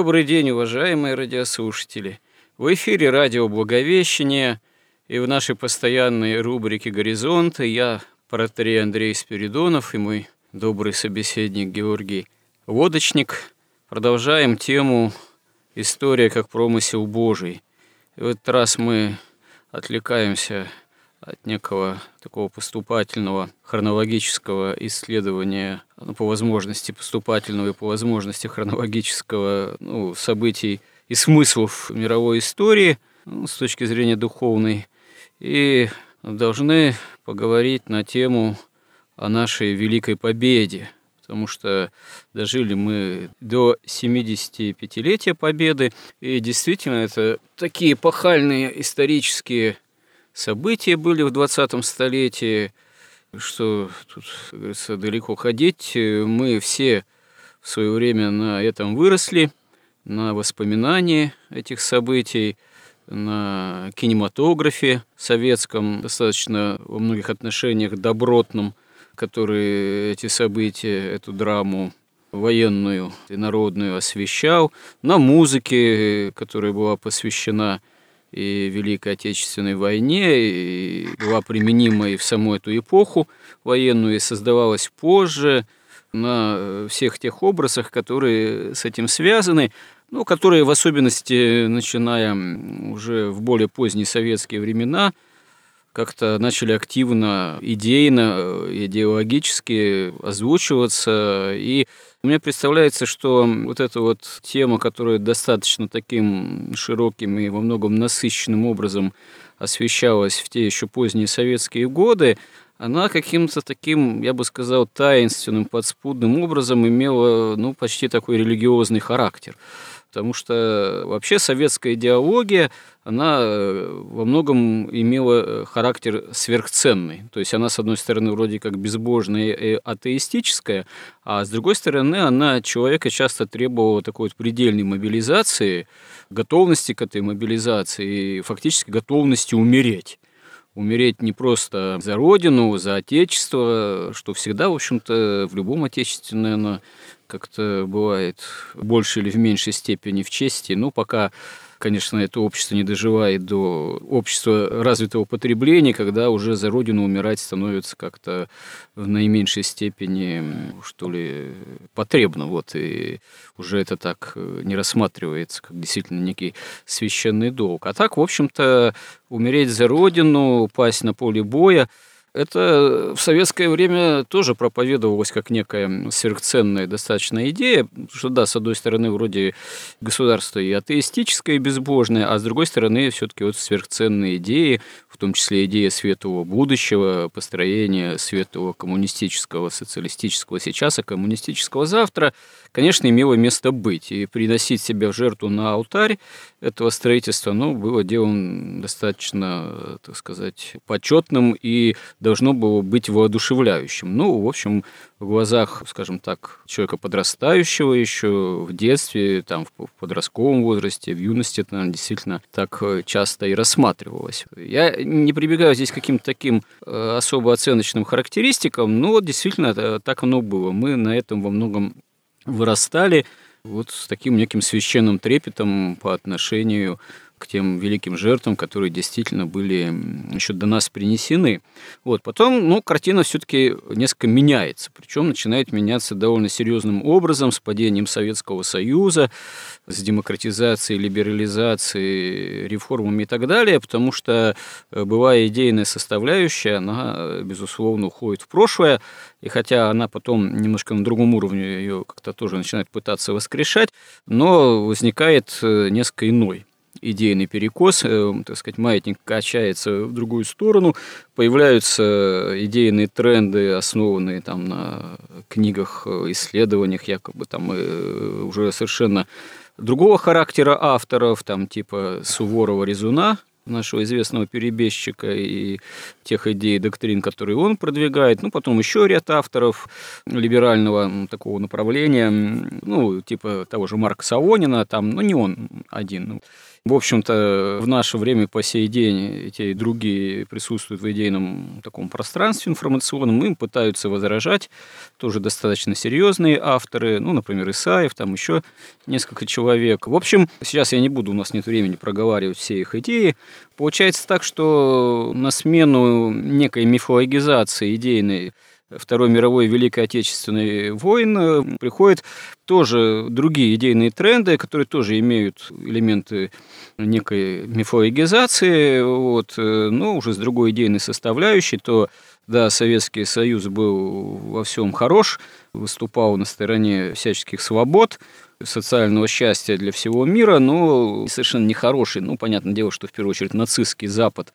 Добрый день, уважаемые радиослушатели. В эфире радио «Благовещение» и в нашей постоянной рубрике «Горизонты» я, протерей Андрей Спиридонов и мой добрый собеседник Георгий Лодочник продолжаем тему «История как промысел Божий». В этот раз мы отвлекаемся от некого такого поступательного хронологического исследования, ну, по возможности поступательного и по возможности хронологического ну, событий и смыслов мировой истории ну, с точки зрения духовной. И должны поговорить на тему о нашей великой победе, потому что дожили мы до 75-летия победы, и действительно это такие эпохальные исторические события были в 20-м столетии, что тут, как говорится, далеко ходить. Мы все в свое время на этом выросли, на воспоминании этих событий, на кинематографе советском, достаточно во многих отношениях добротном, который эти события, эту драму военную и народную освещал, на музыке, которая была посвящена и Великой Отечественной войне, и была применима и в саму эту эпоху военную, и создавалась позже на всех тех образах, которые с этим связаны, ну, которые в особенности, начиная уже в более поздние советские времена, как-то начали активно, идейно, идеологически озвучиваться. И мне представляется, что вот эта вот тема, которая достаточно таким широким и во многом насыщенным образом освещалась в те еще поздние советские годы, она каким-то таким, я бы сказал, таинственным, подспудным образом имела ну, почти такой религиозный характер потому что вообще советская идеология, она э, во многом имела э, характер сверхценный. То есть она, с одной стороны, вроде как безбожная и атеистическая, а с другой стороны, она человека часто требовала такой вот предельной мобилизации, готовности к этой мобилизации и фактически готовности умереть умереть не просто за родину, за отечество, что всегда, в общем-то, в любом отечестве, наверное, как-то бывает больше или в меньшей степени в чести. Ну, пока конечно, это общество не доживает до общества развитого потребления, когда уже за родину умирать становится как-то в наименьшей степени, что ли, потребно. Вот, и уже это так не рассматривается как действительно некий священный долг. А так, в общем-то, умереть за родину, упасть на поле боя – это в советское время тоже проповедовалось как некая сверхценная достаточно идея, что да, с одной стороны, вроде государство и атеистическое, и безбожное, а с другой стороны, все-таки вот сверхценные идеи, в том числе идея светлого будущего, построения светлого коммунистического, социалистического сейчас, а коммунистического завтра, конечно, имело место быть. И приносить себя в жертву на алтарь этого строительства, ну, было делом достаточно, так сказать, почетным и должно было быть воодушевляющим. Ну, в общем, в глазах, скажем так, человека подрастающего еще в детстве, там, в подростковом возрасте, в юности это, наверное, действительно так э, часто и рассматривалось. Я не прибегаю здесь к каким-то таким э, особо оценочным характеристикам, но действительно это, так оно было. Мы на этом во многом вырастали вот с таким неким священным трепетом по отношению к тем великим жертвам, которые действительно были еще до нас принесены. Вот. Потом ну, картина все-таки несколько меняется, причем начинает меняться довольно серьезным образом с падением Советского Союза, с демократизацией, либерализацией, реформами и так далее, потому что э, бывая идейная составляющая, она, безусловно, уходит в прошлое, и хотя она потом немножко на другом уровне ее как-то тоже начинает пытаться воскрешать, но возникает э, несколько иной идейный перекос, э, так сказать, маятник качается в другую сторону, появляются идейные тренды, основанные там на книгах, исследованиях, якобы там уже совершенно другого характера авторов, там типа Суворова-Резуна, нашего известного перебежчика и тех идей и доктрин, которые он продвигает. Ну, потом еще ряд авторов либерального такого направления, ну, типа того же Марка Савонина, там, ну, не он один. В общем-то, в наше время по сей день эти и другие присутствуют в идейном таком пространстве информационном, им пытаются возражать тоже достаточно серьезные авторы, ну, например, Исаев, там еще несколько человек. В общем, сейчас я не буду, у нас нет времени проговаривать все их идеи. Получается так, что на смену некой мифологизации идейной Второй мировой Великой Отечественной войны приходят тоже другие идейные тренды, которые тоже имеют элементы некой мифологизации, вот, но уже с другой идейной составляющей, то да, Советский Союз был во всем хорош, выступал на стороне всяческих свобод, социального счастья для всего мира, но совершенно нехороший. Ну, понятное дело, что в первую очередь нацистский Запад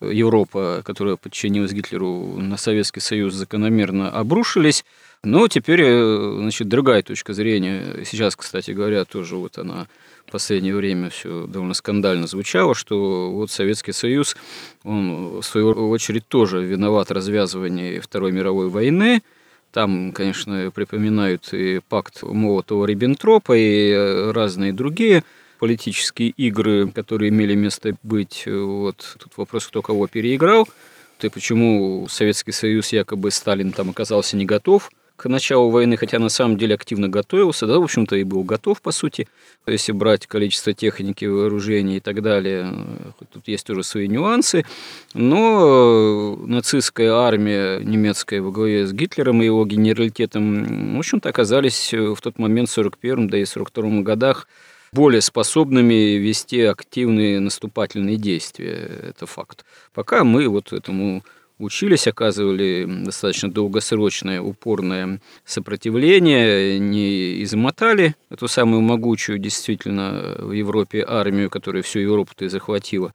Европа, которая подчинилась Гитлеру, на Советский Союз закономерно обрушились. Но теперь, э, значит, другая точка зрения. Сейчас, кстати говоря, тоже вот она в последнее время все довольно скандально звучало, что вот Советский Союз, он, в свою очередь, тоже виноват в развязывании Второй мировой войны. Там, конечно, припоминают и пакт Молотова-Риббентропа, и э, разные другие политические игры, которые имели место быть. Вот тут вопрос, кто кого переиграл. И почему Советский Союз, якобы Сталин там оказался не готов к началу войны, хотя на самом деле активно готовился, да, в общем-то, и был готов, по сути, если брать количество техники, вооружений и так далее, тут есть тоже свои нюансы, но нацистская армия немецкая во главе с Гитлером и его генералитетом, в общем-то, оказались в тот момент, в 41 да и 42 годах, более способными вести активные наступательные действия. Это факт. Пока мы вот этому учились, оказывали достаточно долгосрочное, упорное сопротивление, не измотали эту самую могучую действительно в Европе армию, которая всю Европу-то и захватила,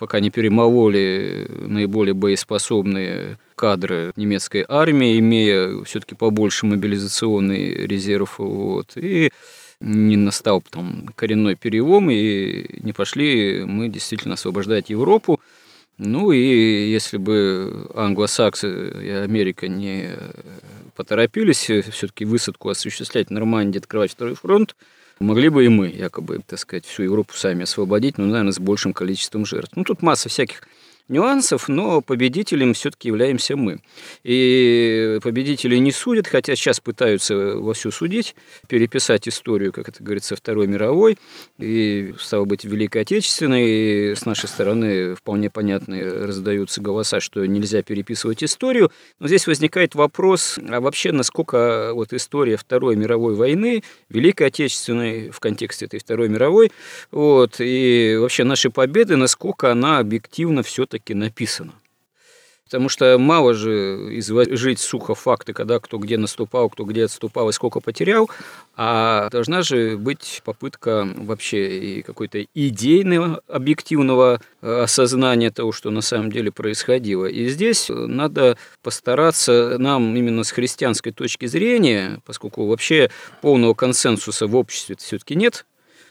пока не перемололи наиболее боеспособные кадры немецкой армии, имея все-таки побольше мобилизационный резерв. Вот. И не настал там коренной перелом, и не пошли мы действительно освобождать Европу. Ну и если бы англосаксы и Америка не поторопились все-таки высадку осуществлять в Нормандии, открывать второй фронт, могли бы и мы, якобы, так сказать, всю Европу сами освободить, но, наверное, с большим количеством жертв. Ну, тут масса всяких нюансов, но победителем все-таки являемся мы. И победители не судят, хотя сейчас пытаются вовсю судить, переписать историю, как это говорится, Второй мировой, и, стало быть, Великой Отечественной. И с нашей стороны вполне понятно раздаются голоса, что нельзя переписывать историю. Но здесь возникает вопрос, а вообще насколько вот история Второй мировой войны, Великой Отечественной в контексте этой Второй мировой, вот, и вообще наши победы, насколько она объективно все-таки все-таки написано. Потому что мало же изложить сухо факты, когда кто где наступал, кто где отступал и сколько потерял, а должна же быть попытка вообще и какой-то идейного, объективного э, осознания того, что на самом деле происходило. И здесь надо постараться нам именно с христианской точки зрения, поскольку вообще полного консенсуса в обществе все-таки нет,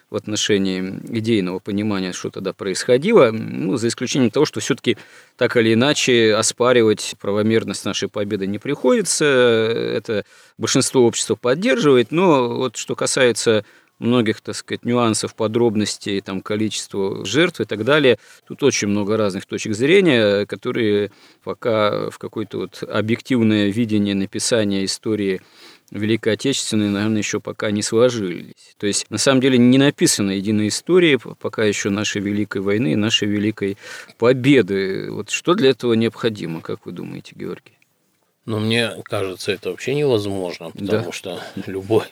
в отношении идейного понимания, что тогда происходило, ну, за исключением того, что все-таки так или иначе оспаривать правомерность нашей победы не приходится. Это большинство общества поддерживает, но вот что касается многих, так сказать, нюансов, подробностей, там, количества жертв и так далее. Тут очень много разных точек зрения, которые пока в какое-то вот объективное видение написания истории Великой Отечественной, наверное, еще пока не сложились. То есть, на самом деле, не написана единая история пока еще нашей Великой войны, нашей Великой Победы. Вот что для этого необходимо, как вы думаете, Георгий? Ну, мне кажется, это вообще невозможно, потому да. что любой,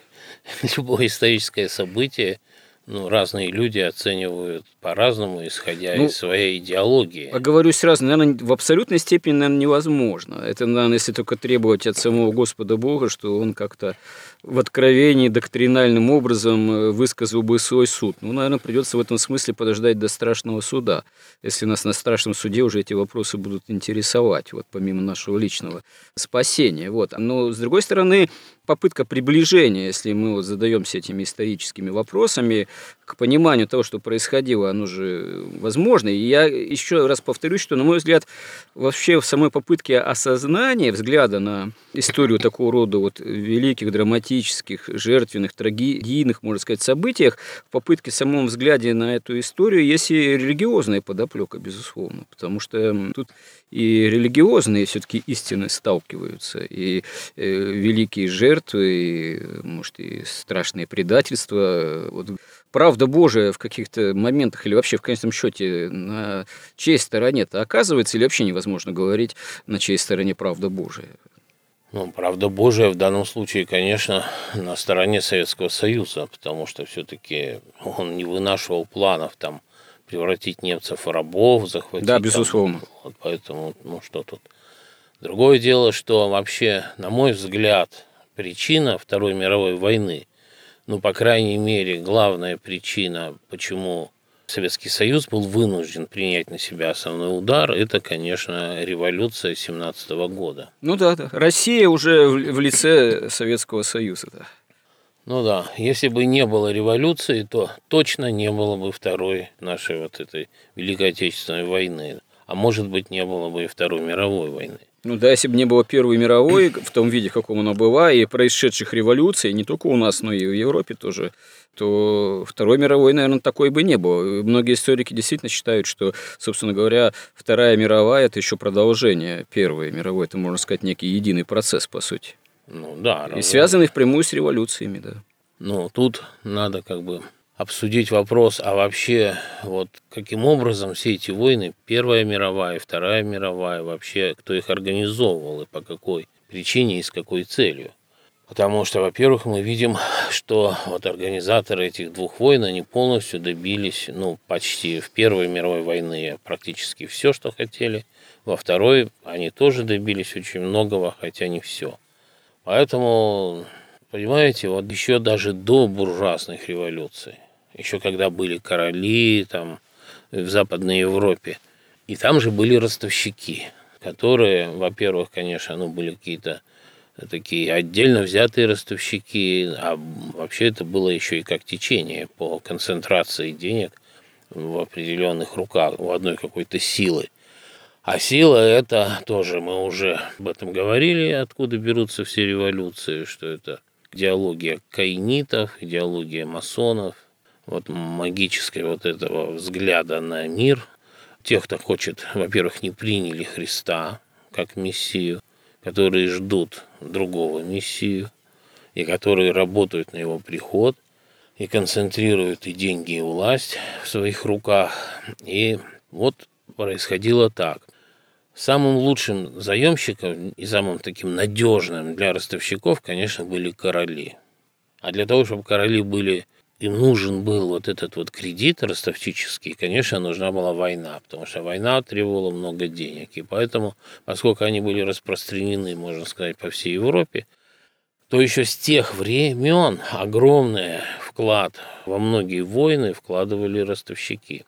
любое историческое событие ну, разные люди оценивают по-разному, исходя ну, из своей идеологии. Оговорюсь сразу, наверное, в абсолютной степени, наверное, невозможно. Это, наверное, если только требовать от самого Господа Бога, что он как-то в откровении доктринальным образом э, высказал бы свой суд. Ну, наверное, придется в этом смысле подождать до страшного суда, если нас на страшном суде уже эти вопросы будут интересовать, вот помимо нашего личного спасения. Вот. Но, с другой стороны, попытка приближения, если мы вот задаемся этими историческими вопросами, к пониманию того, что происходило, оно же возможно. И я еще раз повторюсь, что, на мой взгляд, вообще в самой попытке осознания взгляда на историю такого рода вот великих, драматических, жертвенных, трагедийных, можно сказать, событиях, в попытке самом взгляде на эту историю есть и религиозная подоплека, безусловно, потому что тут и религиозные все-таки истины сталкиваются, и э, великие жертвы, и, может, и страшные предательства. Вот правда Божия в каких-то моментах или вообще в конечном счете на чьей стороне-то оказывается, или вообще невозможно говорить, на чьей стороне правда Божия? Ну, правда Божия в данном случае, конечно, на стороне Советского Союза, потому что все-таки он не вынашивал планов там превратить немцев в рабов, захватить. Да, безусловно. Там, вот поэтому, ну что тут. Другое дело, что вообще, на мой взгляд, причина Второй мировой войны, ну, по крайней мере, главная причина, почему Советский Союз был вынужден принять на себя основной удар, это, конечно, революция 17 года. Ну да, да. Россия уже в лице Советского Союза. Да. Ну да, если бы не было революции, то точно не было бы второй нашей вот этой Великой Отечественной войны. А может быть, не было бы и Второй мировой войны. Ну да, если бы не было Первой мировой в том виде, каком она была, и происшедших революций, не только у нас, но и в Европе тоже, то Второй мировой, наверное, такой бы не было. Многие историки действительно считают, что, собственно говоря, Вторая мировая – это еще продолжение Первой мировой. Это, можно сказать, некий единый процесс, по сути. Ну да. И связанный впрямую с революциями, да. Ну, тут надо как бы обсудить вопрос, а вообще вот каким образом все эти войны, Первая мировая, Вторая мировая, вообще кто их организовывал и по какой причине и с какой целью. Потому что, во-первых, мы видим, что вот организаторы этих двух войн, они полностью добились, ну, почти в Первой мировой войны практически все, что хотели. Во Второй они тоже добились очень многого, хотя не все. Поэтому, понимаете, вот еще даже до буржуазных революций, еще когда были короли там в Западной Европе, и там же были ростовщики, которые, во-первых, конечно, ну, были какие-то такие отдельно взятые ростовщики, а вообще это было еще и как течение по концентрации денег в определенных руках, у одной какой-то силы. А сила это тоже, мы уже об этом говорили, откуда берутся все революции, что это идеология каинитов, идеология масонов, вот магической вот этого взгляда на мир. Тех, кто хочет, во-первых, не приняли Христа как мессию, которые ждут другого мессию, и которые работают на его приход, и концентрируют и деньги, и власть в своих руках. И вот происходило так. Самым лучшим заемщиком и самым таким надежным для ростовщиков, конечно, были короли. А для того, чтобы короли были, им нужен был вот этот вот кредит ростовщический, конечно, нужна была война, потому что война требовала много денег. И поэтому, поскольку они были распространены, можно сказать, по всей Европе, то еще с тех времен огромный вклад во многие войны вкладывали ростовщики.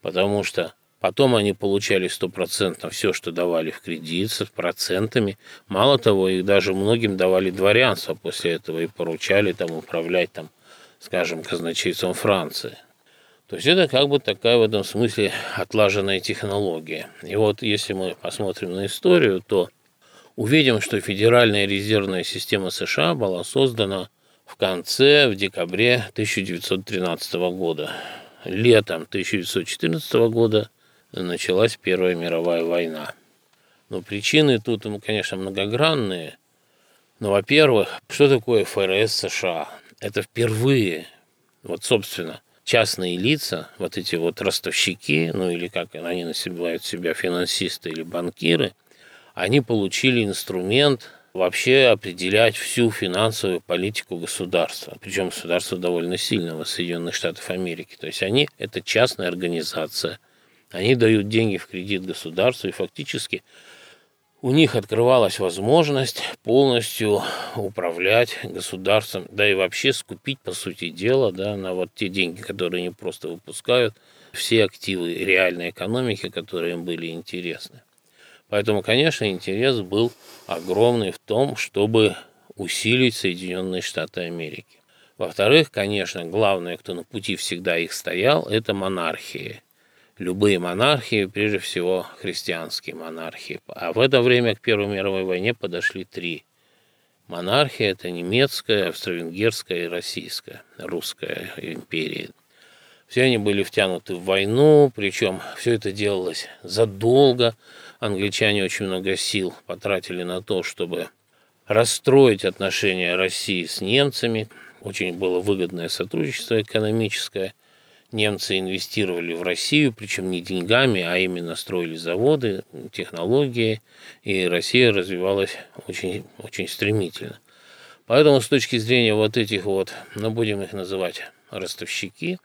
Потому что Потом они получали стопроцентно все, что давали в кредит, с процентами. Мало того, их даже многим давали дворянство после этого и поручали там управлять, там, скажем, казначейством Франции. То есть это как бы такая в этом смысле отлаженная технология. И вот если мы посмотрим на историю, то увидим, что Федеральная резервная система США была создана в конце, в декабре 1913 года. Летом 1914 года началась Первая мировая война. Но причины тут, конечно, многогранные. Ну, во-первых, что такое ФРС США? Это впервые, вот, собственно, частные лица, вот эти вот ростовщики, ну или как они называют себя, финансисты или банкиры, они получили инструмент вообще определять всю финансовую политику государства, причем государства довольно сильного, Соединенных Штатов Америки. То есть они – это частная организация, они дают деньги в кредит государству, и фактически у них открывалась возможность полностью управлять государством, да и вообще скупить, по сути дела, да, на вот те деньги, которые они просто выпускают, все активы реальной экономики, которые им были интересны. Поэтому, конечно, интерес был огромный в том, чтобы усилить Соединенные Штаты Америки. Во-вторых, конечно, главное, кто на пути всегда их стоял, это монархии. Любые монархии, прежде всего христианские монархии. А в это время к Первой мировой войне подошли три. Монархия – это немецкая, австро-венгерская и российская, русская империя. Все они были втянуты в войну, причем все это делалось задолго англичане очень много сил потратили на то, чтобы расстроить отношения России с немцами. Очень было выгодное сотрудничество экономическое. Немцы инвестировали в Россию, причем не деньгами, а именно строили заводы, технологии, и Россия развивалась очень, очень стремительно. Поэтому с точки зрения вот этих вот, ну будем их называть ростовщики,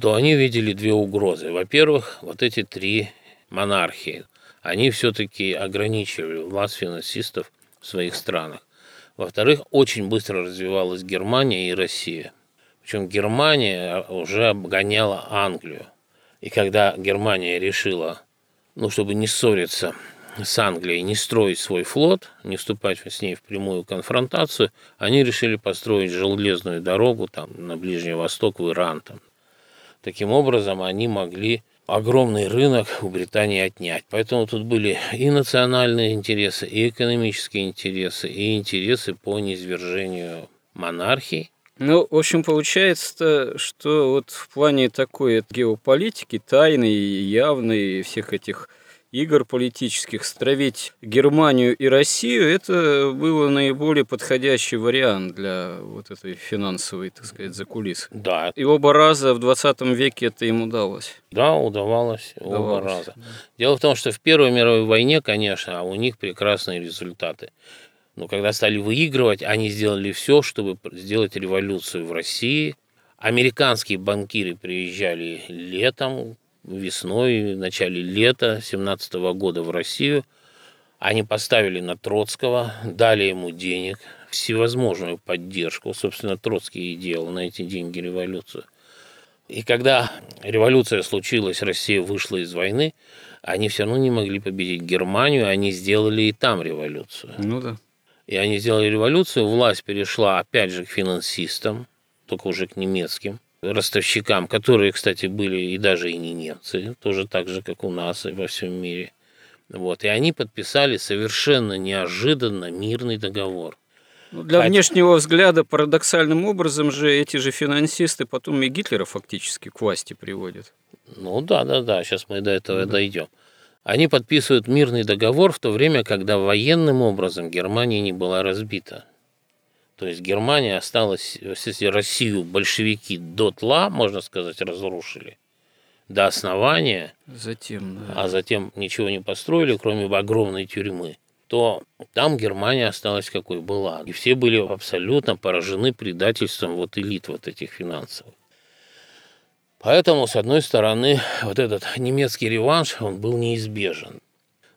то они видели две угрозы. Во-первых, вот эти три монархии – они все-таки ограничивали власть финансистов в своих странах. Во-вторых, очень быстро развивалась Германия и Россия. Причем Германия уже обгоняла Англию. И когда Германия решила, ну, чтобы не ссориться с Англией, не строить свой флот, не вступать с ней в прямую конфронтацию, они решили построить железную дорогу там, на Ближний Восток, в Иран. Там. Таким образом, они могли огромный рынок у Британии отнять. Поэтому тут были и национальные интересы, и экономические интересы, и интересы по низвержению монархии. Ну, в общем, получается, что вот в плане такой геополитики, тайной и явной всех этих игр политических стравить Германию и Россию, это было наиболее подходящий вариант для вот этой финансовой, так сказать, закулисы. Да. И оба раза в 20 веке это им удалось. Да, удавалось, удавалось оба раза. Да. Дело в том, что в Первой мировой войне, конечно, у них прекрасные результаты. Но когда стали выигрывать, они сделали все, чтобы сделать революцию в России. Американские банкиры приезжали летом весной, в начале лета 17 года в Россию. Они поставили на Троцкого, дали ему денег, всевозможную поддержку. Собственно, Троцкий и делал на эти деньги революцию. И когда революция случилась, Россия вышла из войны, они все равно не могли победить Германию, они сделали и там революцию. Ну да. И они сделали революцию, власть перешла опять же к финансистам, только уже к немецким ростовщикам, которые, кстати, были и даже и не немцы, тоже так же, как у нас и во всем мире. Вот. И они подписали совершенно неожиданно мирный договор. Ну, для Хотя... внешнего взгляда парадоксальным образом же эти же финансисты потом и Гитлера фактически к власти приводят. Ну да, да, да, сейчас мы до этого да. дойдем. Они подписывают мирный договор в то время, когда военным образом Германия не была разбита. То есть Германия осталась, если Россию большевики дотла, можно сказать, разрушили до основания, затем, да. а затем ничего не построили, кроме огромной тюрьмы, то там Германия осталась какой была. И все были абсолютно поражены предательством вот элит вот этих финансовых. Поэтому, с одной стороны, вот этот немецкий реванш, он был неизбежен.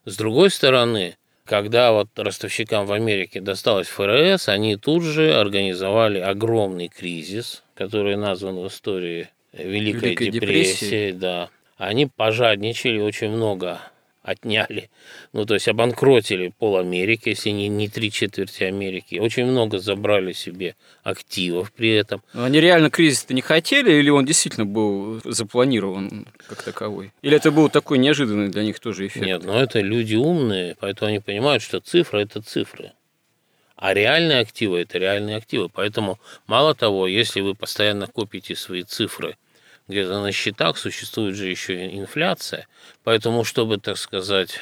С другой стороны, когда вот ростовщикам в Америке досталось ФРС, они тут же организовали огромный кризис, который назван в истории Великой, Великой депрессией. депрессией. Да. Они пожадничали очень много отняли, ну, то есть обанкротили пол Америки, если не, не три четверти Америки. Очень много забрали себе активов при этом. Но они реально кризис-то не хотели, или он действительно был запланирован как таковой? Или это был такой неожиданный для них тоже эффект? Нет, но это люди умные, поэтому они понимают, что цифры – это цифры. А реальные активы – это реальные активы. Поэтому, мало того, если вы постоянно копите свои цифры где-то на счетах существует же еще инфляция. Поэтому, чтобы, так сказать,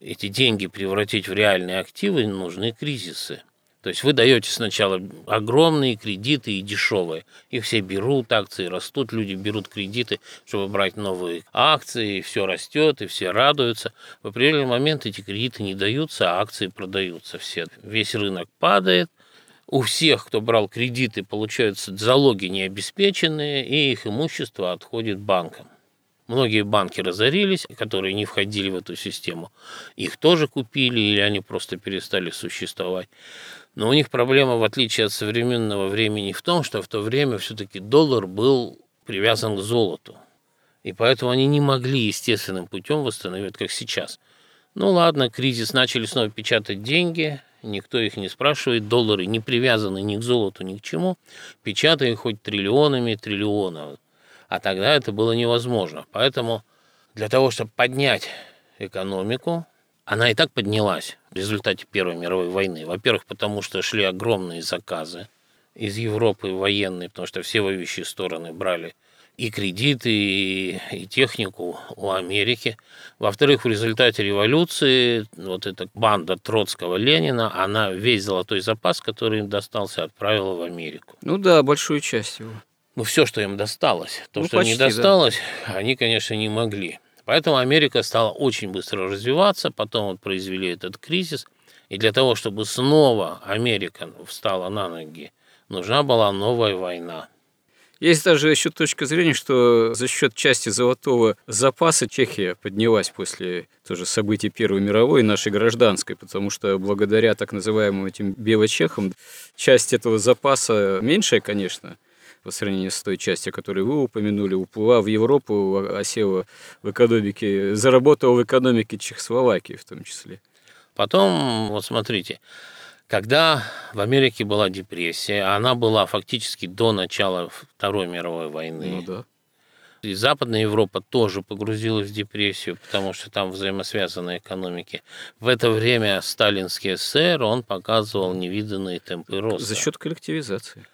эти деньги превратить в реальные активы, нужны кризисы. То есть вы даете сначала огромные кредиты и дешевые. Их все берут, акции растут, люди берут кредиты, чтобы брать новые акции, и все растет, и все радуются. В определенный момент эти кредиты не даются, а акции продаются все. Весь рынок падает, у всех, кто брал кредиты, получаются залоги необеспеченные, и их имущество отходит банкам. Многие банки разорились, которые не входили в эту систему. Их тоже купили или они просто перестали существовать. Но у них проблема, в отличие от современного времени, в том, что в то время все-таки доллар был привязан к золоту. И поэтому они не могли естественным путем восстановить, как сейчас. Ну ладно, кризис, начали снова печатать деньги, никто их не спрашивает, доллары не привязаны ни к золоту, ни к чему, печатай хоть триллионами триллионов. А тогда это было невозможно. Поэтому для того, чтобы поднять экономику, она и так поднялась в результате Первой мировой войны. Во-первых, потому что шли огромные заказы из Европы военные, потому что все воюющие стороны брали и кредиты, и, и технику у Америки. Во-вторых, в результате революции вот эта банда Троцкого Ленина, она весь золотой запас, который им достался, отправила в Америку. Ну да, большую часть его. Ну, все, что им досталось. То, Ну, что почти, не да. досталось, они, конечно, не могли. Поэтому Америка стала очень быстро развиваться, потом вот произвели этот кризис, и для того, чтобы снова Америка встала на ноги, нужна была новая война. Есть даже еще точка зрения, что за счет части золотого запаса Чехия поднялась после тоже событий Первой мировой и нашей гражданской, потому что благодаря так называемым этим белочехам часть этого запаса меньшая, конечно, по сравнению с той частью, которую вы упомянули, уплыла в Европу, осела в экономике, заработала в экономике Чехословакии в том числе. Потом, вот смотрите, когда в Америке была депрессия, она была фактически до начала Второй мировой войны, Ну да. И Западная Европа тоже погрузилась в депрессию, потому что там взаимосвязанные экономики. В это время сталинский СССР, он показывал невиданные темпы роста. За счет коллективизации.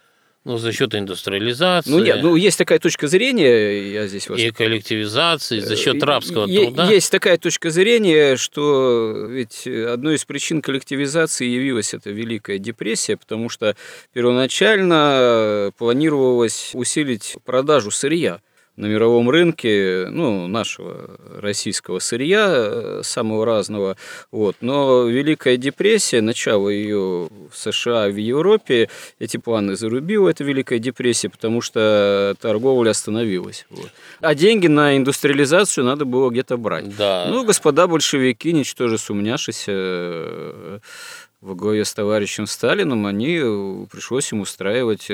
Ну, за счет индустриализации. Ну нет, ну есть такая точка зрения, я здесь вас и коллективизации, за счет Э, рабского е- труда. Есть такая точка зрения, что ведь одной из причин коллективизации явилась эта Великая депрессия, потому что первоначально планировалось усилить продажу сырья на мировом рынке, ну, нашего российского сырья, э, самого разного. Вот. Но Великая депрессия, начало ее в США, в Европе, эти планы зарубила, эта Великая депрессия, потому что торговля остановилась. Вот. А деньги на индустриализацию надо было где-то брать. Да. Ну, господа большевики, ничтоже сумняшися, э, во главе с товарищем Сталином, они э, пришлось им устраивать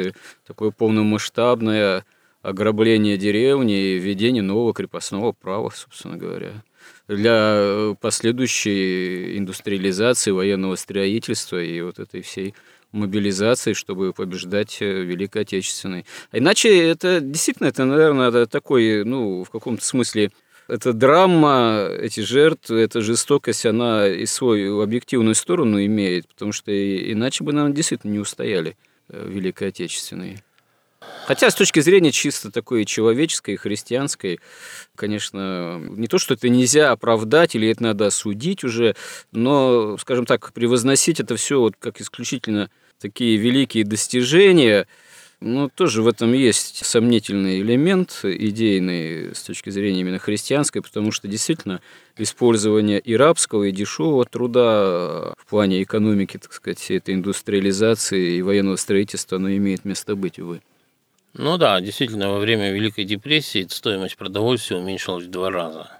такое полномасштабное ограбление деревни и введение нового крепостного права, собственно говоря, для э, последующей индустриализации военного строительства и вот этой всей мобилизации, чтобы побеждать э, Великой Отечественной. А иначе это действительно, это, наверное, такой, ну, в каком-то смысле эта драма, эти жертвы, эта жестокость, она и свою объективную сторону имеет, потому что иначе бы, наверное, действительно не устояли э, Великой Отечественной. Хотя с точки зрения чисто такой человеческой, христианской, конечно, не то, что это нельзя оправдать или это надо осудить уже, но, скажем так, превозносить это все вот как исключительно такие великие достижения, ну, тоже в этом есть сомнительный элемент идейный с точки зрения именно христианской, потому что действительно использование и рабского, и дешевого труда в плане экономики, так сказать, всей этой индустриализации и военного строительства, оно имеет место быть, увы. Ну да, действительно, во время Великой депрессии стоимость продовольствия уменьшилась в два раза.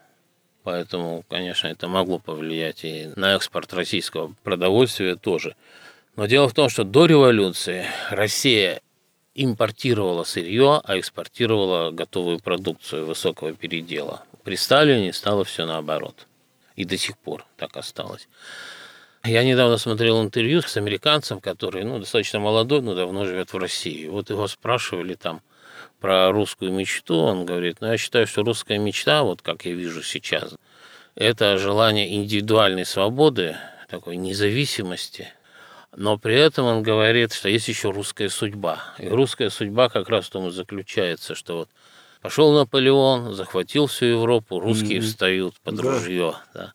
Поэтому, конечно, это могло повлиять и на экспорт российского продовольствия тоже. Но дело в том, что до революции Россия импортировала сырье, а экспортировала готовую продукцию высокого передела. При Сталине стало все наоборот. И до сих пор так осталось. Я недавно смотрел интервью с американцем, который ну, достаточно молодой, но давно живет в России. Вот его спрашивали там про русскую мечту. Он говорит, ну я считаю, что русская мечта, вот как я вижу сейчас, это желание индивидуальной свободы, такой независимости. Но при этом он говорит, что есть еще русская судьба. И русская судьба как раз в том и заключается, что вот пошел Наполеон, захватил всю Европу, русские Мгм. встают под Да. ружье. Да.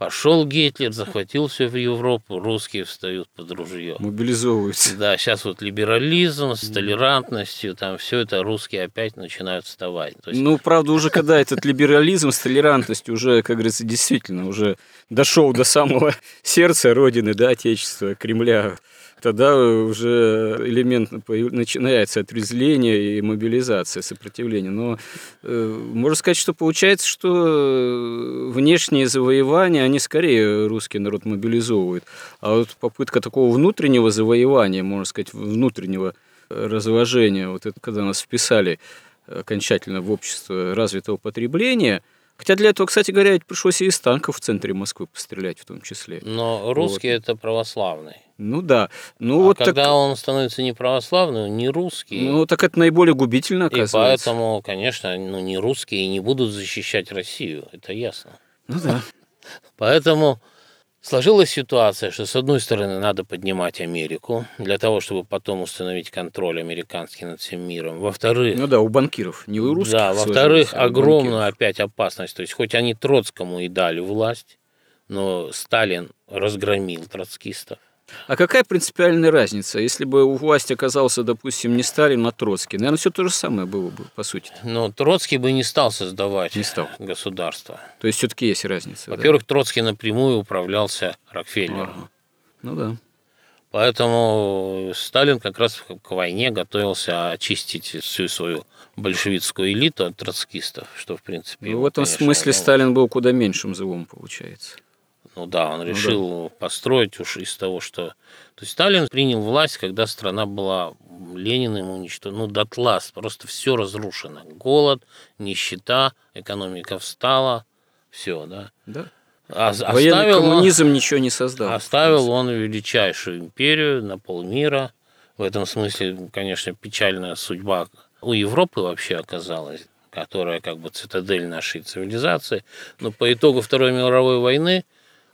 Пошел Гитлер, захватил все в Европу, русские встают под ружье. Мобилизовываются. Да, сейчас вот либерализм с толерантностью, там все это русские опять начинают вставать. То есть... Ну, правда, уже когда этот либерализм с толерантностью уже, как говорится, действительно уже дошел до самого сердца Родины, да, Отечества, Кремля, тогда уже элемент начинается отрезвление и мобилизация, сопротивление. Но э, можно сказать, что получается, что внешние завоевания, они скорее русский народ мобилизовывают. А вот попытка такого внутреннего завоевания, можно сказать, внутреннего разложения, вот это когда нас вписали окончательно в общество развитого потребления – Хотя для этого, кстати говоря, пришлось и из танков в центре Москвы пострелять в том числе. Но русский вот. это православный. Ну да. Ну, а вот когда так... он становится не православным, не русский. Ну так это наиболее губительно оказывается. И поэтому, конечно, ну, не русские не будут защищать Россию, это ясно. Ну да. Поэтому Сложилась ситуация, что с одной стороны надо поднимать Америку для того, чтобы потом установить контроль американский над всем миром. Во-вторых... Ну да, у банкиров, не у русских. Да, во-вторых, огромную опять опасность. То есть хоть они Троцкому и дали власть, но Сталин разгромил троцкистов. А какая принципиальная разница, если бы у власти оказался, допустим, не Сталин, а Троцкий? Наверное, все то же самое было бы, по сути. Но Троцкий бы не стал создавать не стал. государство. То есть все-таки есть разница. Во-первых, да? Троцкий напрямую управлялся Рокфеллером. Ага. Ну да. Поэтому Сталин как раз к войне готовился очистить всю свою большевистскую элиту от троцкистов, что, в принципе... Ну, в этом конечно, смысле Сталин был куда меньшим злом, получается. Ну да, он решил ну, да. построить уж из того, что... То есть Сталин принял власть, когда страна была Лениным уничтожена, ну, дотла, просто все разрушено. Голод, нищета, экономика встала, все, да. Да. А, Военный коммунизм он, ничего не создал. Оставил он величайшую империю на полмира. В этом смысле, конечно, печальная судьба у Европы вообще оказалась, которая как бы цитадель нашей цивилизации. Но по итогу Второй мировой войны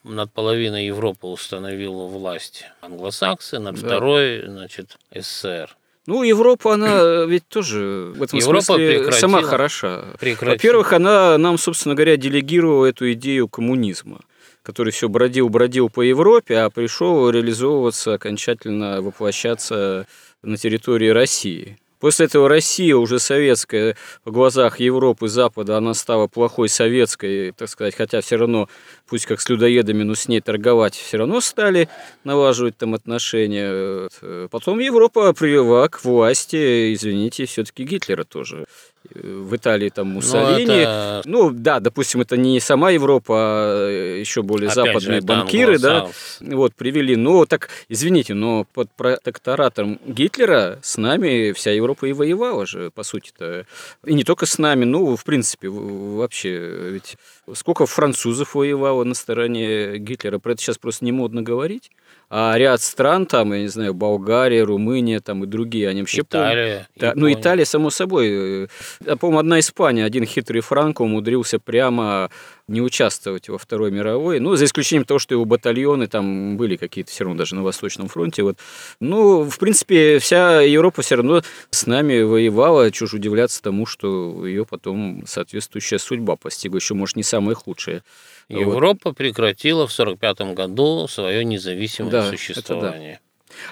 над половиной Европы установила власть англосаксы, над да. второй, значит, СССР. Ну, Европа, она ведь тоже в этом Европа смысле прекратила, сама хороша. Во-первых, она нам, собственно говоря, делегировала эту идею коммунизма который все бродил-бродил по Европе, а пришел реализовываться окончательно, воплощаться на территории России. После этого Россия, уже советская, в глазах Европы, Запада, она стала плохой советской, так сказать, хотя все равно, пусть как с людоедами, но с ней торговать все равно стали налаживать там отношения. Потом Европа привела к власти, извините, все-таки Гитлера тоже в Италии там Муссолини. Ну, это... ну да, допустим, это не сама Европа, а еще более Опять западные же, банкиры, да, вот привели. Но так, извините, но под протекторатом Гитлера с нами вся Европа и воевала же, по сути-то. И не только с нами, ну, в принципе, вообще, ведь сколько французов воевало на стороне Гитлера, про это сейчас просто не модно говорить. А ряд стран, там, я не знаю, Болгария, Румыния там и другие, они вообще... Италия. Да, ну, Италия, само собой. Я помню, одна Испания, один хитрый Франко умудрился прямо не участвовать во Второй мировой, ну, за исключением того, что его батальоны там были какие-то все равно даже на Восточном фронте. Вот. Ну, в принципе, вся Европа все равно с нами воевала, чушь удивляться тому, что ее потом соответствующая судьба постигла, еще, может, не самая худшая. Европа вот. прекратила в 1945 году свое независимое да, существование.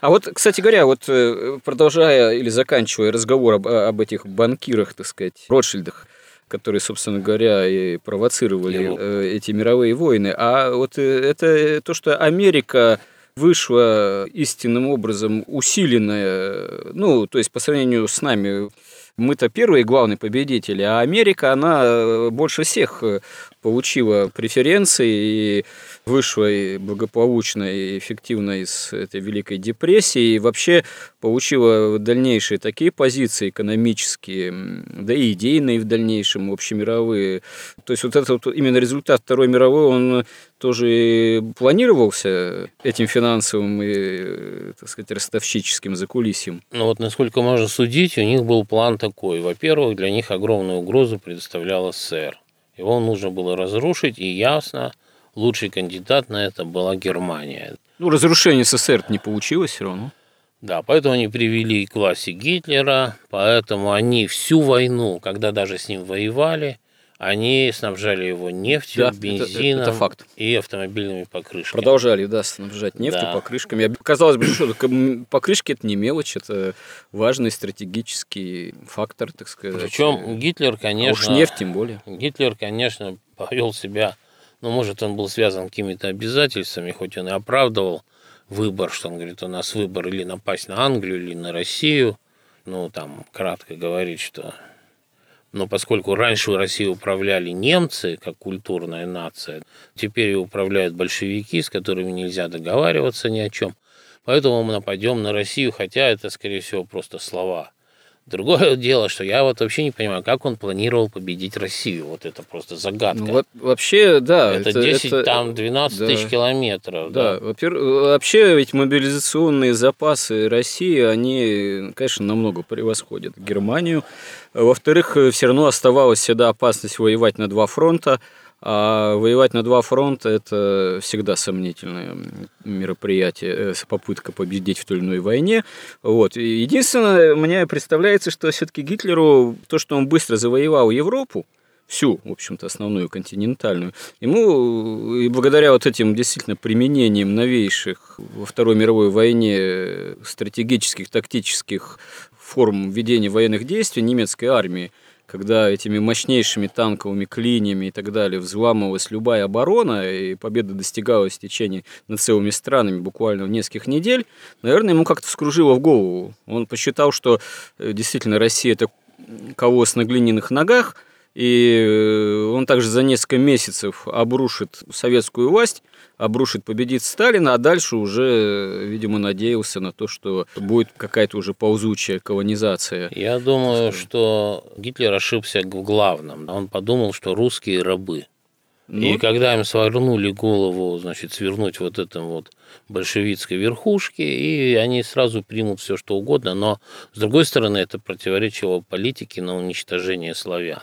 А вот, кстати говоря, вот э, продолжая или заканчивая разговор об, об этих банкирах, так сказать, Ротшильдах, которые, собственно говоря, и провоцировали Его. Э, эти мировые войны, а вот э, это то, что Америка вышла истинным образом усиленная, ну, то есть по сравнению с нами, мы-то первые главные победители, а Америка, она больше всех получила преференции и вышла и благополучно и эффективно из этой Великой депрессии и вообще получила дальнейшие такие позиции экономические, да и идейные в дальнейшем, общемировые. То есть вот этот вот именно результат Второй мировой, он тоже планировался этим финансовым и, так сказать, ростовщическим закулисьем. Ну вот, насколько можно судить, у них был план такой. Во-первых, для них огромную угрозу предоставляла СССР. Его нужно было разрушить, и ясно, лучший кандидат на это была Германия. Ну, разрушение СССР не получилось все равно. Да, поэтому они привели к власти Гитлера, поэтому они всю войну, когда даже с ним воевали, они снабжали его нефтью, Да, бензином это- это факт. и автомобильными покрышками. Продолжали, да, снабжать нефтью, Да. покрышками. Казалось бы, что покрышки это не мелочь, это важный стратегический фактор, так сказать. Причем Гитлер, А уж конечно, нефть тем более. Гитлер, конечно, повел себя, ну, может, он был связан какими-то обязательствами, хоть он и оправдывал выбор, что он говорит, у нас выбор или напасть на Англию, или на Россию. Ну, там, кратко говорит, что... Но поскольку раньше Россией управляли немцы, как культурная нация, теперь ее управляют большевики, с которыми нельзя договариваться ни о чем. Поэтому мы нападем на Россию, хотя это, скорее всего, просто слова. Другое дело, что я вот вообще не понимаю, как он планировал победить Россию. Вот это просто загадка. Ну, во- вообще, да. это 10, это- там 12 да. тысяч километров. Да, Да. во-первых, вообще ведь мобилизационные запасы России, они, конечно, намного превосходят Германию. Во-вторых, все равно оставалась всегда опасность воевать на два фронта, а воевать на два фронта – это всегда сомнительное мероприятие, э, попытка победить в той или иной войне. Вот. Единственное, мне представляется, что все-таки Гитлеру то, что он быстро завоевал Европу, всю, в общем-то, основную континентальную. Ему и благодаря вот этим действительно применениям новейших во Второй мировой войне стратегических, тактических форм ведения военных действий немецкой армии, когда этими мощнейшими танковыми клиньями и так далее взламывалась любая оборона, и победа достигалась в течение над целыми странами буквально в нескольких недель, наверное, ему как-то вскружило в голову. Он посчитал, что э, действительно Россия – это колосс на глиняных ногах, и э, он также за несколько месяцев обрушит советскую власть, обрушит, победит Сталина, а дальше уже, видимо, надеялся на то, что будет какая-то уже ползучая колонизация. Я думаю, что Гитлер ошибся в главном. Он подумал, что русские рабы. Ну, И когда им свернули голову, значит, свернуть вот этом вот большевистской верхушке, и они сразу примут все, что угодно, но, с другой стороны, это противоречило политике на уничтожение славян.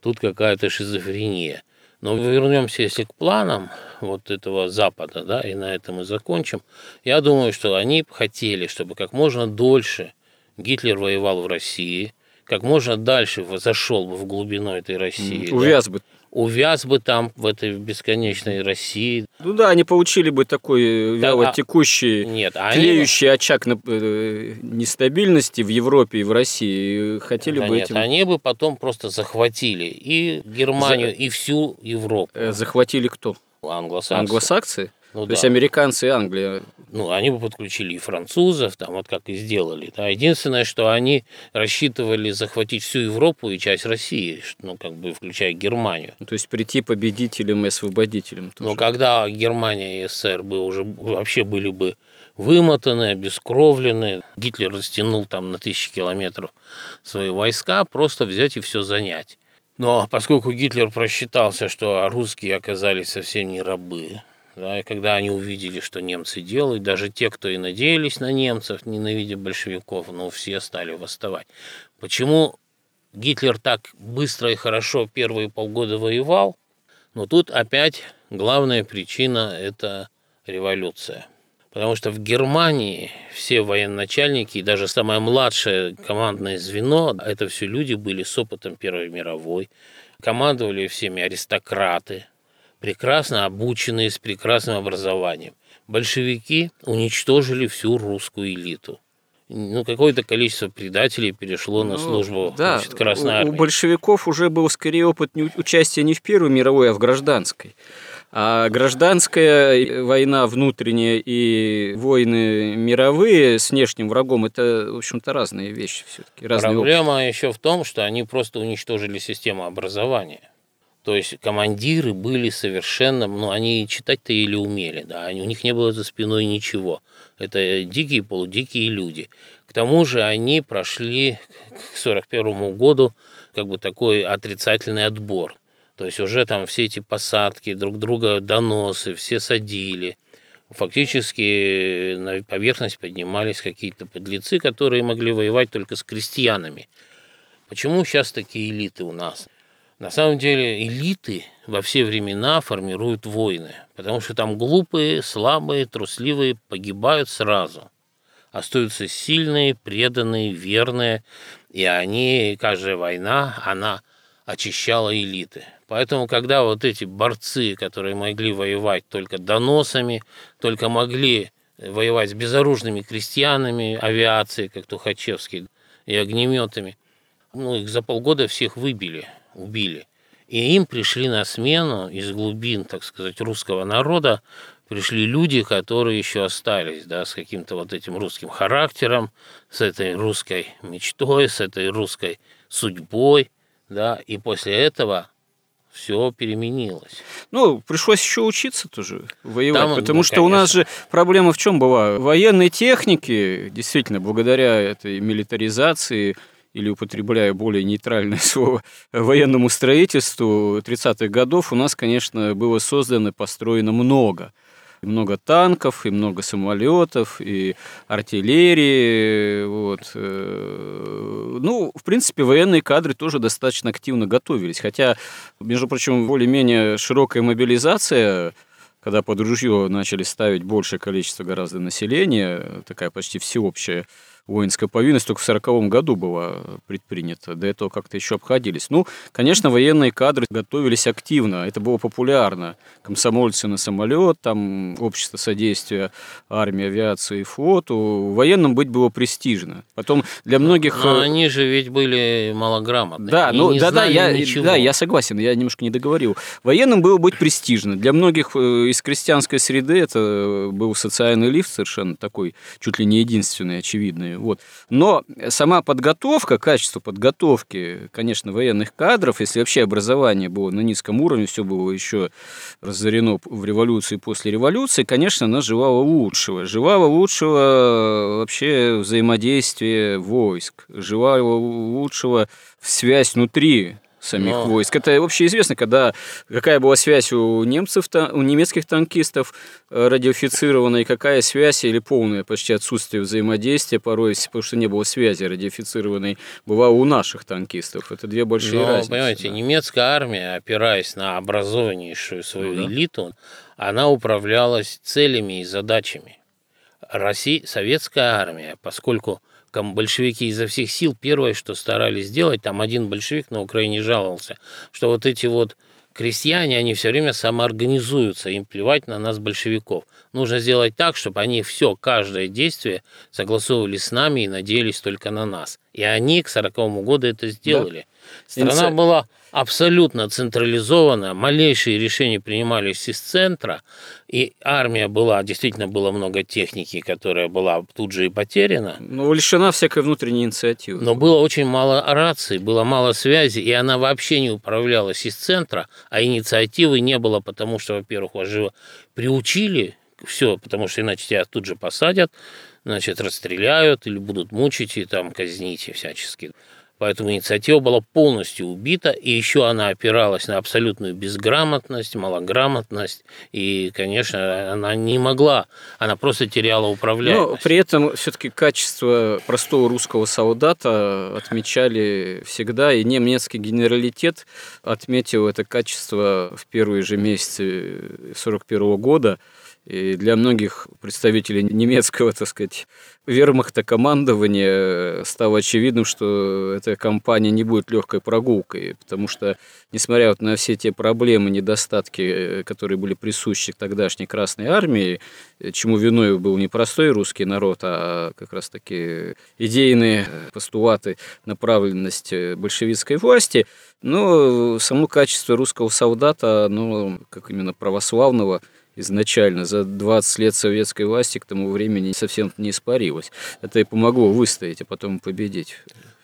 Тут какая-то шизофрения. Но вернемся, если к планам вот этого Запада, да, и на этом мы закончим. Я думаю, что они хотели, чтобы как можно дольше Гитлер воевал в России, как можно дальше зашел бы в глубину этой России. увяз бы. Увяз бы там в этой бесконечной России. Ну да, они получили бы такой э, Да, вяло а- текущий, Нет, а они- очаг э, нестабильности в Европе и в России. И Хотели Да бы нет, этим... они бы потом просто захватили и Германию, и всю Европу. э, Захватили кто? Англосаксы. Англосаксы? Ну То есть да. американцы и Англия. Ну, они бы подключили и французов, там вот как и сделали. Да. Единственное, что они рассчитывали захватить всю Европу и часть России, ну, как бы включая Германию. Ну, То есть прийти победителем и освободителем. тоже. Но когда Германия и СССР бы уже вообще были бы вымотаны, обескровлены, Гитлер растянул там на тысячи километров свои войска, просто взять и все занять. Но поскольку Гитлер просчитался, что русские оказались совсем не рабы, да, и когда они увидели, что немцы делают, даже те, кто и надеялись на немцев, ненавидя большевиков, но все стали восставать. Почему Гитлер так быстро и хорошо первые полгода воевал? Но тут опять главная причина – это революция. Потому что в Германии все военачальники, и даже самое младшее командное звено, это все люди были с опытом Первой мировой, командовали всеми аристократы, прекрасно обученные, с прекрасным образованием. Большевики уничтожили всю русскую элиту. Ну, какое-то количество предателей перешло на Ну, службу да, значит, Красной у, Армии. у большевиков уже был скорее опыт участия не в Первой мировой, а в гражданской. А гражданская война внутренняя и войны мировые с внешним врагом – это, в общем-то, разные вещи все-таки. Разный опыт. Проблема еще в том, что они просто уничтожили систему образования. То есть командиры были совершенно, ну, они читать-то или умели, да, они, у них не было за спиной ничего. Это дикие, полудикие люди. К тому же они прошли к 1941 году как бы такой отрицательный отбор. То есть уже там все эти посадки, друг друга доносы, все садили. Фактически на поверхность поднимались какие-то подлецы, которые могли воевать только с крестьянами. Почему сейчас такие элиты у нас? На самом деле элиты во все времена формируют войны, потому что там глупые, слабые, трусливые погибают сразу. Остаются сильные, преданные, верные, и они, каждая война, она очищала элиты. Поэтому, когда вот эти борцы, которые могли воевать только доносами, только могли воевать с безоружными крестьянами, авиацией, как Тухачевский, и огнеметами, ну, их за полгода всех выбили, убили. И им пришли на смену из глубин, так сказать, русского народа, пришли люди, которые еще остались, да, с каким-то вот этим русским характером, с этой русской мечтой, с этой русской судьбой, да, и после этого все переменилось. Ну, пришлось еще учиться тоже воевать, Там, потому ну, что конечно. у нас же проблема в чем была? Военной техники, действительно, благодаря этой милитаризации, или употребляя более нейтральное слово, военному строительству 30-х годов у нас, конечно, было создано, построено много – и много танков, и много самолетов, и артиллерии. Вот. Э, ну, в принципе, военные кадры тоже достаточно активно готовились. Хотя, между прочим, более-менее широкая мобилизация когда под ружье начали ставить большее количество гораздо населения, такая почти всеобщая воинская повинность только в 1940 году была предпринята. До этого как-то еще обходились. Ну, конечно, военные кадры готовились активно. Это было популярно. Комсомольцы на самолет, там общество содействия армии, авиации и флоту. Военным быть было престижно. Потом для многих... Но э, они же ведь были малограмотные. Да, ну, да, да, я, да, я согласен, я немножко не договорил. Военным было быть престижно. Для многих э, из крестьянской среды это был социальный лифт совершенно такой, чуть ли не единственный, очевидный вот. Но сама подготовка, качество подготовки, конечно, военных кадров, если вообще образование было на низком уровне, все было еще разорено в революции после революции, конечно, она желала лучшего. Желала лучшего вообще взаимодействия войск, желала лучшего связь внутри самих Но... войск. Это общеизвестно, когда какая была связь у немцев, у немецких танкистов э, радиофицированная, и какая связь или полное почти отсутствие взаимодействия порой, потому что не было связи радиофицированной, была у наших танкистов. Это две большие Но, разницы. понимаете, да. немецкая армия, опираясь на образованнейшую свою ну, да. элиту, она управлялась целями и задачами. Россия, советская армия, поскольку там большевики изо всех сил первое, что старались сделать, там один большевик на Украине жаловался, что вот эти вот крестьяне, они все время самоорганизуются, им плевать на нас, большевиков. Нужно сделать так, чтобы они все, каждое действие согласовывали с нами и надеялись только на нас. И они к 40 году это сделали. Да. Страна была абсолютно централизована, малейшие решения принимались из центра, и армия была, действительно было много техники, которая была тут же и потеряна. Но лишена всякой внутренней инициативы. Но было очень мало раций, было мало связи, и она вообще не управлялась из центра, а инициативы не было, потому что, во-первых, вас же приучили все, потому что иначе тебя тут же посадят, значит, расстреляют или будут мучить и там казнить и всячески. Поэтому инициатива была полностью убита, и еще она опиралась на абсолютную безграмотность, малограмотность, и, конечно, она не могла, она просто теряла управляемость. Но при этом все-таки качество простого русского солдата отмечали всегда, и немецкий генералитет отметил это качество в первые же месяцы 1941 года, и для многих представителей немецкого, так сказать, вермахта командования стало очевидным, что эта кампания не будет легкой прогулкой, потому что, несмотря вот на все те проблемы, недостатки, которые были присущи тогдашней Красной Армии, чему виной был не простой русский народ, а как раз-таки идейные постулаты направленности большевистской власти, но само качество русского солдата, ну, как именно православного, изначально за 20 лет советской власти к тому времени совсем не испарилось. Это и помогло выстоять, а потом победить.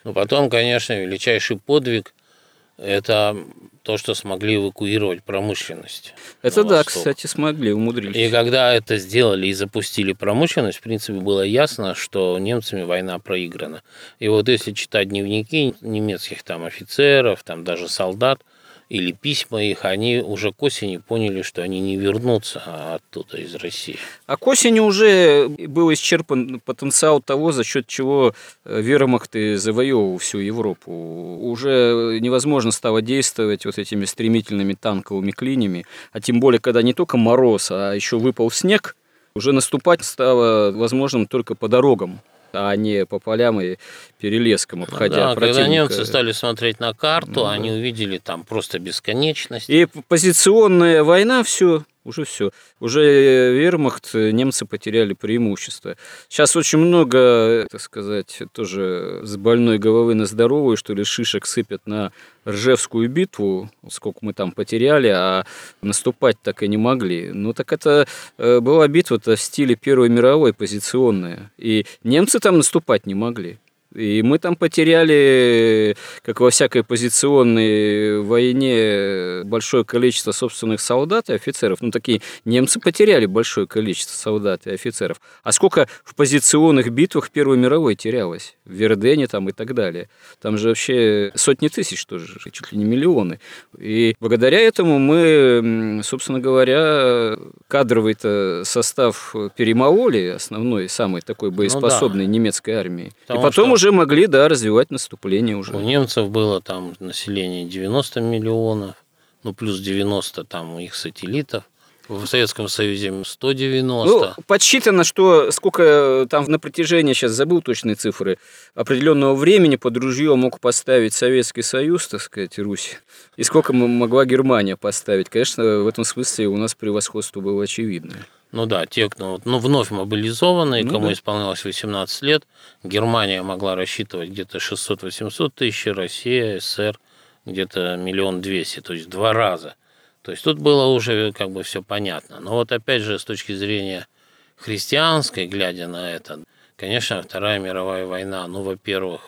Ну, потом, конечно, величайший подвиг – это то, что смогли эвакуировать промышленность. Это да, восток. кстати, смогли, умудрились. И когда это сделали и запустили промышленность, в принципе, было ясно, что немцами война проиграна. И вот если читать дневники немецких там офицеров, там даже солдат – или письма их, они уже к осени поняли, что они не вернутся оттуда, из России. А к осени уже был исчерпан потенциал того, за счет чего э, вермахт и завоевывал всю Европу. Уже невозможно стало действовать вот этими стремительными танковыми клинями, а тем более, когда не только мороз, а еще выпал снег, уже наступать стало возможным только по дорогам а не по полям и перелескам, обходя да, когда противника. немцы стали смотреть на карту, Ну они увидели там просто бесконечность. И позиционная война, все, уже все. Уже вермахт, немцы потеряли преимущество. Сейчас очень много, так сказать, тоже с больной головы на здоровую, что ли, шишек сыпят на Ржевскую битву, сколько мы там потеряли, а наступать так и не могли. Ну так это э, была битва-то в стиле Первой мировой позиционная. И немцы там наступать не могли. И мы там потеряли, как во всякой позиционной войне, большое количество собственных солдат и офицеров. Ну, такие немцы потеряли большое количество солдат и офицеров. А сколько в позиционных битвах Первой мировой терялось? В Вердене там и так далее. Там же вообще сотни тысяч тоже, чуть ли не миллионы. И благодаря этому мы, собственно говоря, кадровый-то состав перемололи, основной, самый такой боеспособной немецкой армии. Потому и потом что- уже могли, да, развивать наступление уже. У немцев было там население 90 миллионов, ну плюс 90 там у их сателлитов. В Советском Союзе 190. Ну, подсчитано, что сколько там на протяжении, сейчас забыл точные цифры, определенного времени под ружье мог поставить Советский Союз, так сказать, Русь, и сколько могла Германия поставить. Конечно, в этом смысле у нас превосходство было очевидное. Ну да, те, кто ну, вновь мобилизованные, Ну кому да. исполнялось 18 лет, Германия могла рассчитывать где-то 600-800 тысяч, Россия, СССР где-то миллион двести, то есть два раза. То есть тут было уже как бы все понятно. Но вот опять же с точки зрения христианской, глядя на это, конечно, Вторая мировая война, ну, во-первых,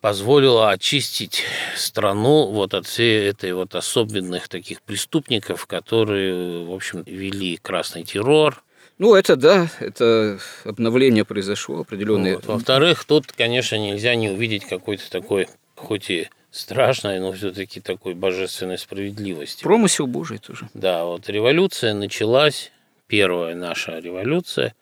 позволила очистить страну вот от всей этой вот особенных таких преступников, которые, в общем, вели красный террор. Ну, это да, это обновление произошло определенное. Вот. Во-вторых, тут, конечно, нельзя не увидеть какой-то такой, хоть и страшной, но все-таки такой божественной справедливости. Промысел Божий тоже. Да, вот революция началась, первая наша революция,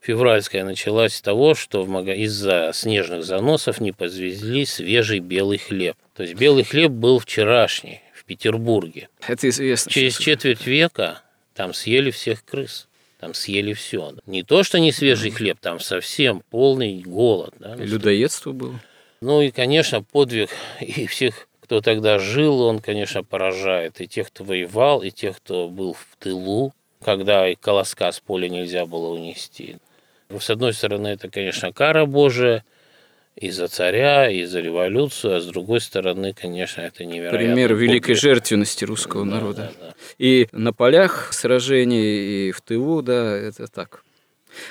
февральская началась с того, что из-за снежных заносов не подвезли свежий белый хлеб. То есть белый хлеб был вчерашний в Петербурге. Это известно. Через четверть века там съели всех крыс. Там съели все. Не то, что не свежий хлеб, там совсем полный голод. Да, Людоедство было. ну и, конечно, подвиг и всех, кто тогда жил, он, конечно, поражает. И тех, кто воевал, и тех, кто был в тылу, когда и колоска с поля нельзя было унести. С одной стороны, это, конечно, кара Божия и за царя, и за революцию, а с другой стороны, конечно, это невероятно. Пример великой жертвенности русского народа. И на полях сражений, и в тылу, да, это так.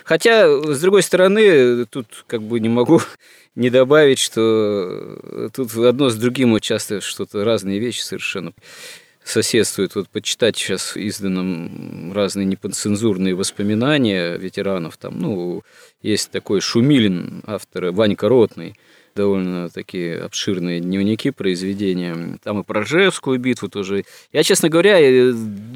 Хотя, с другой стороны, тут как бы не могу не добавить, что тут одно с другим часто что-то разные вещи совершенно соседствуют. Вот почитать сейчас изданным разные непоцензурные воспоминания ветеранов. Там, ну, есть такой Шумилин, автор Ванька Ротный, довольно такие обширные дневники, произведения. Там и про Ржевскую битву тоже. Я, честно говоря,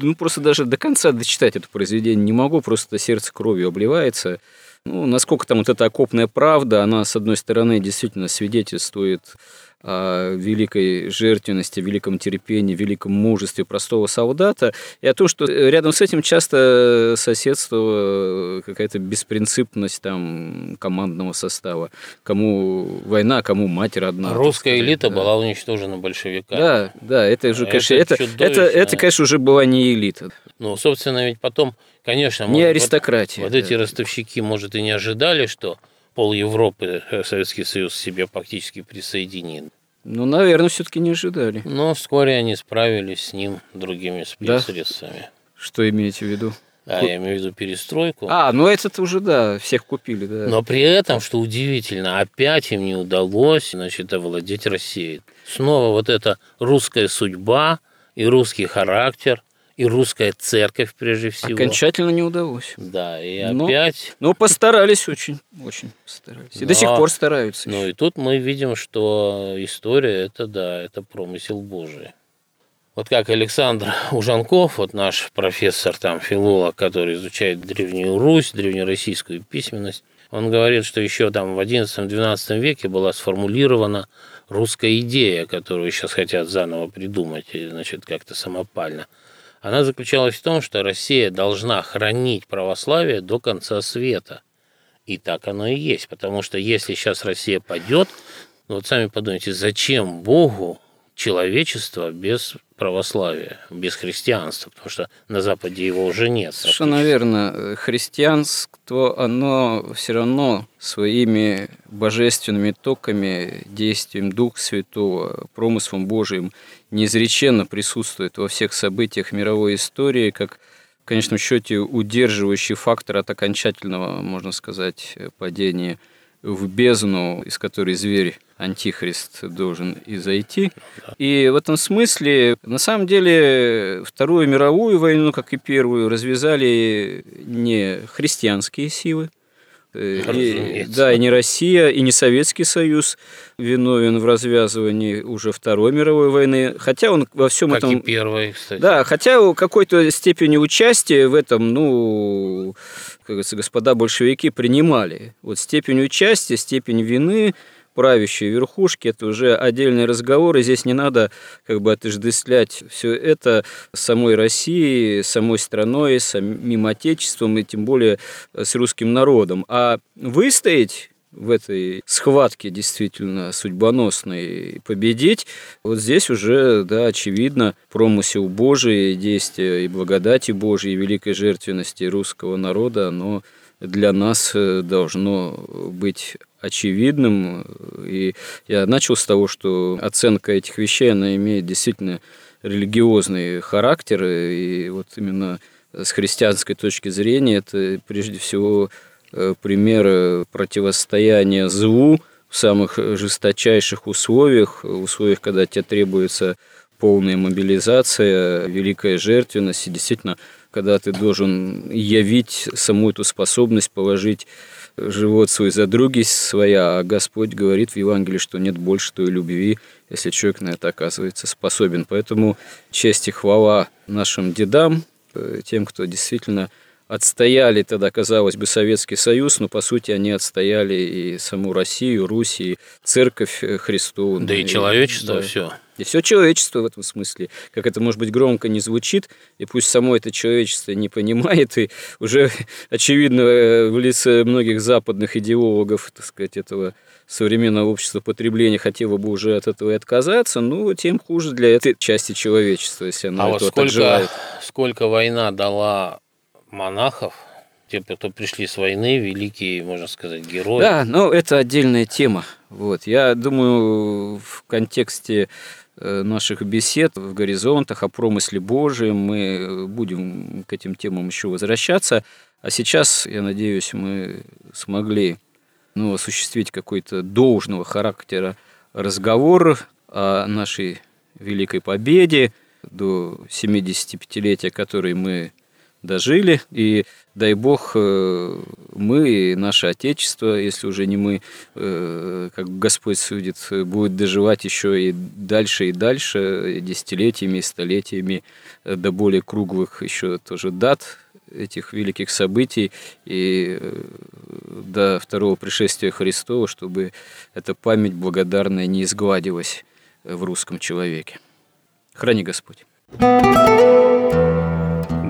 ну, просто даже до конца дочитать это произведение не могу, просто сердце кровью обливается. Ну, насколько там вот эта окопная правда, она, с одной стороны, действительно свидетельствует о великой жертвенности, великом терпении, великом мужестве простого солдата, и о том, что рядом с этим часто соседствовала какая-то беспринципность там командного состава. Кому война, кому мать родна. так Русская сказать, элита да. была уничтожена большевиками. Да, да, это уже, Это конечно, это, это, чудовищно. это, конечно, уже была не элита, Ну, собственно, ведь потом, конечно, не может, вот- аристократия. Вот да. эти ростовщики, может, и не ожидали, что пол Европы э, Советский Союз себе фактически присоединит. Ну, наверное, все-таки не ожидали. Но вскоре они справились с ним другими Да? спецсредствами. Что имеете в виду? Да, я имею в виду перестройку. А, ну это уже, да, всех купили, да. Но при этом, что удивительно, опять им не удалось значит, овладеть Россией. Снова вот эта русская судьба и русский характер, и русская церковь прежде всего. Окончательно не удалось. Да, и Но- опять Но постарались очень, очень постарались. И Да. до сих пор стараются. Ну и тут мы видим, что история это да, это промысел Божий. Вот как Александр Ужанков, вот наш профессор, там, филолог, который изучает Древнюю Русь, древнероссийскую письменность, он говорит, что еще там в XI-XII веке была сформулирована русская идея, которую сейчас хотят заново придумать, значит, как-то самопально. Она заключалась в том, что Россия должна хранить православие до конца света. И так оно и есть. Потому что если сейчас Россия падет, ну вот сами подумайте, зачем Богу человечество без православия, без христианства, потому что на Западе его уже нет. Совершенно верно. Христианство, оно все равно своими божественными токами, действием Духа Святого, промыслом Божиим неизреченно присутствует во всех событиях мировой истории, как в конечном счете удерживающий фактор от окончательного, можно сказать, падения в бездну, из которой зверь антихрист должен и зайти. И в этом смысле, на самом деле, Вторую мировую войну, как и Первую, развязали не христианские силы, и, да, и не Россия, и не Советский Союз виновен в развязывании уже Второй мировой войны, хотя он во всем как этом... и Первой, кстати. Да, хотя у какой-то степени участия в этом, ну, как говорится, господа большевики принимали. Вот степень участия, степень вины правящей верхушки, это уже отдельный разговор, и здесь не надо как бы отождествлять все это самой Россией, самой страной, самим Отечеством и тем более с русским народом. А выстоять в этой схватке действительно судьбоносной победить, вот здесь уже, да, очевидно, промысел Божий, действия и благодати Божьей, и великой жертвенности русского народа, оно для нас должно быть очевидным. И я начал с того, что оценка этих вещей, она имеет действительно религиозный характер. И вот именно с христианской точки зрения это прежде всего э, пример противостояния злу в самых жесточайших условиях, условиях, когда тебе требуется полная мобилизация, великая жертвенность, и действительно, когда ты должен явить саму эту способность положить живот свой за други своя, а Господь говорит в Евангелии, что нет больше той любви, если человек на это оказывается способен. Поэтому честь и хвала нашим дедам, э, тем, кто действительно отстояли тогда, казалось бы, Советский Союз, но по сути они отстояли и саму Россию, Русь, и Церковь Христову. Да и, и человечество да. все. И все человечество в этом смысле, как это, может быть, громко не звучит, и пусть само это человечество не понимает, и уже очевидно э, в лице многих западных идеологов, так сказать, этого современного общества потребления хотело бы уже от этого и отказаться, ну, тем хуже для этой части человечества, если она а вот сколько, желает. сколько война дала монахов, те, кто пришли с войны, великие, можно сказать, герои. Да, но это отдельная тема. Вот. Я думаю, в контексте э, наших бесед в горизонтах о промысле Божьем мы будем к этим темам еще возвращаться. А сейчас, я надеюсь, мы смогли ну, осуществить какой-то должного характера разговор о нашей великой победе до 75-летия, который мы дожили, и дай бог э, мы и наше Отечество, если уже не мы, э, как Господь судит, будет доживать еще и дальше и дальше, десятилетиями столетиями э, до более круглых еще тоже дат этих великих событий и до второго пришествия Христова, чтобы эта память благодарная не изгладилась в русском человеке. Храни Господь.